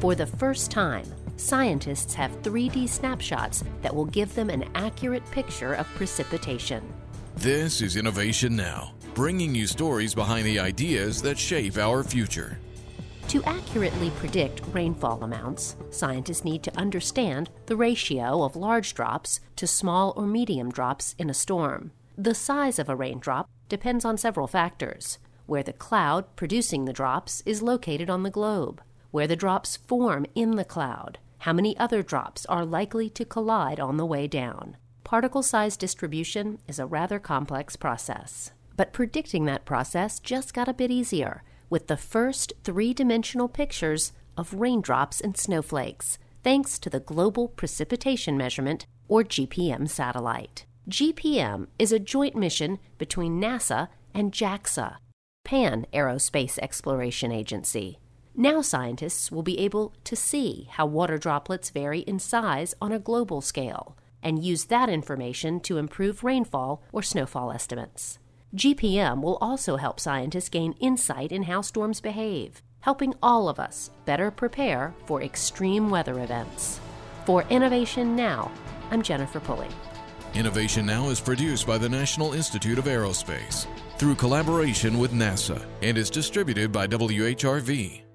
For the first time, scientists have 3D snapshots that will give them an accurate picture of precipitation. This is Innovation Now, bringing you stories behind the ideas that shape our future. To accurately predict rainfall amounts, scientists need to understand the ratio of large drops to small or medium drops in a storm. The size of a raindrop depends on several factors where the cloud producing the drops is located on the globe, where the drops form in the cloud, how many other drops are likely to collide on the way down. Particle size distribution is a rather complex process. But predicting that process just got a bit easier with the first three dimensional pictures of raindrops and snowflakes, thanks to the Global Precipitation Measurement, or GPM satellite. GPM is a joint mission between NASA and JAXA, Japan Aerospace Exploration Agency. Now scientists will be able to see how water droplets vary in size on a global scale and use that information to improve rainfall or snowfall estimates. GPM will also help scientists gain insight in how storms behave, helping all of us better prepare for extreme weather events. For Innovation Now, I'm Jennifer Pulley. Innovation Now is produced by the National Institute of Aerospace through collaboration with NASA and is distributed by WHRV.